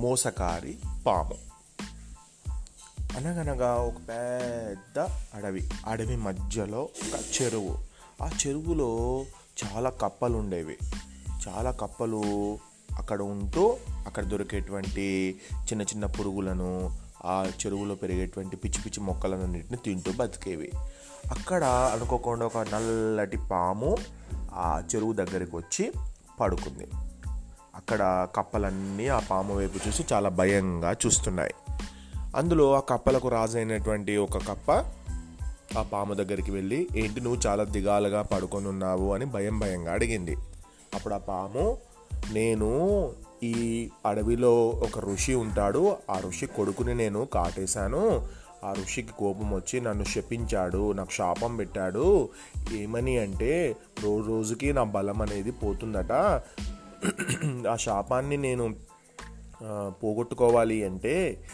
మోసకారి పాము. అనగనగా ఒక పెద్ద అడవి అడవి మధ్యలో ఒక చెరువు. ఆ చెరువులో చాలా కప్పలు ఉండేవి చాలా కప్పలు అక్కడ ఉంటూ అక్కడ దొరికేటువంటి చిన్న చిన్న పురుగులను ఆ చెరువులో పెరిగేటువంటి పిచ్చి పిచ్చి మొక్కలన్నింటిని తింటూ బతికేవి. అక్కడ అనుకోకుండా ఒక నల్లటి పాము ఆ చెరువు దగ్గరికి వచ్చి పడుకుంది. అక్కడ కప్పలన్నీ ఆ పాము వైపు చూసి చాలా భయంగా చూస్తున్నాయి. అందులో ఆ కప్పలకు రాజైనటువంటి ఒక కప్ప ఆ పాము దగ్గరికి వెళ్ళి ఏంటి నువ్వు చాలా దిగాలుగా పడుకొని ఉన్నావు? అని భయం భయంగా అడిగింది. అప్పుడు ఆ పాము నేను ఈ అడవిలో ఒక ఋషి ఉంటాడు. ఆ ఋషి కొడుకుని నేను కాటేశాను. ఆ ఋషికి కోపం వచ్చి నన్ను శపించాడు నాకు శాపం పెట్టాడు. ఏమని అంటే రోజు రోజుకి నా బలం అనేది పోతుందట. ఆ శాపాన్ని నేను పోగొట్టుకోవాలి అంటే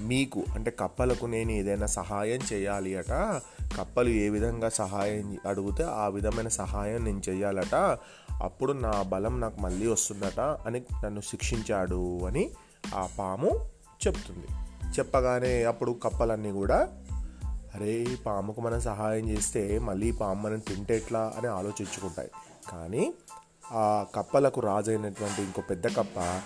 మీకు అంటే కప్పలకు నేను ఏదైనా సహాయం చేయాలి అట కప్పలు ఏ విధంగా సహాయం అడిగితే ఆ విధమైన సహాయం నేను చేయాలట అప్పుడు నా బలం నాకు మళ్ళీ వస్తుందట అని నన్ను శిక్షించాడు అని ఆ పాము చెప్తుంది. చెప్పగానే అప్పుడు కప్పలన్నీ కూడా అరే ఈ పాముకు మనం సహాయం చేస్తే మళ్ళీ పాము మనం తింటే ఎట్లా అని ఆలోచించుకుంటాయి. కానీ ఆ కప్పలకు రాజైనటువంటి ఇంకో పెద్ద కప్ప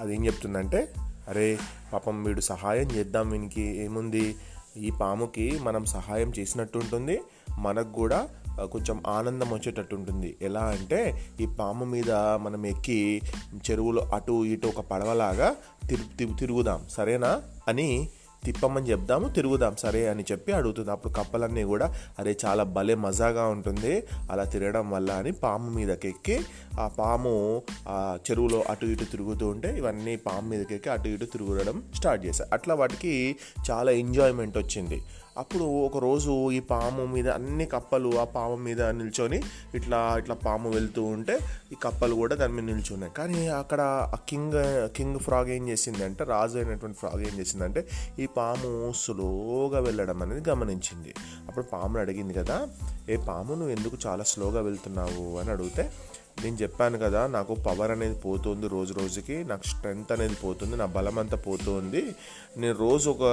అది ఏం చెప్తుందంటే అరే పాపం వీడు సహాయం చేద్దాం వీనికి ఏముంది? ఈ పాముకి మనం సహాయం చేసినట్టు ఉంటుంది మనకు కూడా కొంచెం ఆనందం వచ్చేటట్టు ఉంటుంది. ఎలా అంటే ఈ పాము మీద మనం ఎక్కి చెరువులో అటు ఇటు ఒక పడవలాగా తిరుగు తిరు- తిరుగుదాం సరేనా? అని తిప్పమని చెప్దాము తిరుగుదాం. సరే అని చెప్పి అడుగుతుంది. అప్పుడు కప్పలన్నీ కూడా అరే చాలా భలే మజాగా ఉంటుంది. అలా తిరగడం వల్ల అని పాము మీదకి ఎక్కి ఆ పాము ఆ చెరువులో అటు ఇటు తిరుగుతూ ఉంటే ఇవన్నీ పాము మీదకెక్కి అటు ఇటు తిరగడం స్టార్ట్ చేశాయి. అట్లా వాటికి చాలా ఎంజాయ్మెంట్ వచ్చింది. అప్పుడు ఒకరోజు ఈ పాము మీద అన్ని కప్పలు ఆ పాము మీద నిల్చొని ఇట్లా ఇట్లా పాము వెళ్తూ ఉంటే ఈ కప్పలు కూడా దాని మీద నిల్చున్నాయి. కానీ అక్కడ ఆ కింగ్ కింగ్ ఫ్రాగ్ ఏం చేసిందంటే రాజు అయినటువంటి ఫ్రాగ్ ఏం చేసిందంటే ఈ పాము స్లోగా వెళ్ళడం అనేది గమనించింది. అప్పుడు పామును అడిగింది కదా ఏ పాము నువ్వు ఎందుకు చాలా స్లోగా వెళ్తున్నావు? అని అడిగితే నేను చెప్పాను కదా నాకు పవర్ అనేది పోతుంది రోజు రోజుకి నాకు స్ట్రెంగ్త్ అనేది పోతుంది నా బలం అంతా పోతుంది. నేను రోజు ఒక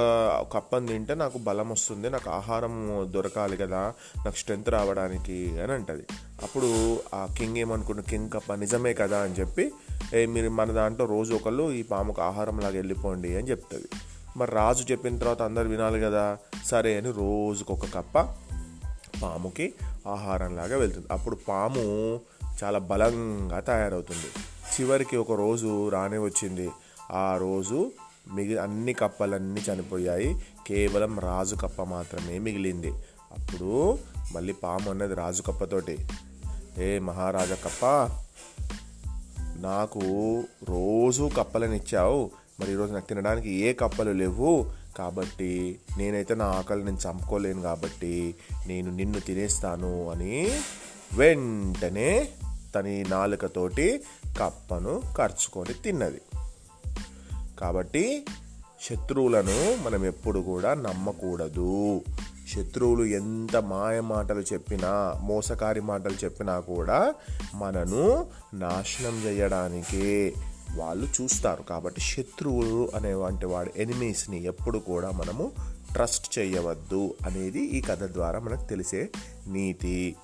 కప్పని తింటే నాకు బలం వస్తుంది నాకు ఆహారం దొరకాలి కదా నాకు స్ట్రెంగ్త్ రావడానికి అని అంటది. అప్పుడు ఆ కింగ్ ఏమనుకున్న కింగ్ కప్ప నిజమే కదా అని చెప్పి ఏ మీరు మన దాంట్లో రోజు ఒకళ్ళు ఈ పాముకు ఆహారం లాగా వెళ్ళిపోండి అని చెప్తుంది. మరి రాజు చెప్పిన తర్వాత అందరు వినాలి కదా సరే అని రోజుకొక కప్ప పాముకి ఆహారంలాగా వెళ్తుంది. అప్పుడు పాము చాలా బలంగా తయారవుతుంది. చివరికి ఒక రోజు రానే వచ్చింది. ఆ రోజు మిగి అన్ని కప్పలన్నీ చనిపోయాయి. కేవలం రాజు కప్ప మాత్రమే మిగిలింది. అప్పుడు మళ్ళీ పాము అన్నది రాజు కప్పతోటి ఏ మహారాజా కప్ప నాకు రోజు కప్పలను ఇచ్చావు మరి ఈరోజు నాకు తినడానికి ఏ కప్పలు లేవు. కాబట్టి నేనైతే నా ఆకలి నేను చంపుకోలేను కాబట్టి నేను నిన్ను తినేస్తాను అని వెంటనే తని నాలుకతోటి కప్పను ఖర్చుకొని తిన్నది. కాబట్టి శత్రువులను మనం ఎప్పుడు కూడా నమ్మకూడదు. శత్రువులు ఎంత మాయ మాటలు చెప్పినా మోసకారి మాటలు చెప్పినా కూడా మనను నాశనం చేయడానికే వాళ్ళు చూస్తారు. కాబట్టి శత్రువులు అనేవంటి వాడు ఎనిమీస్ని ఎప్పుడు కూడా మనము ట్రస్ట్ చేయవద్దు అనేది ఈ కథ ద్వారా మనకు తెలిసే నీతి.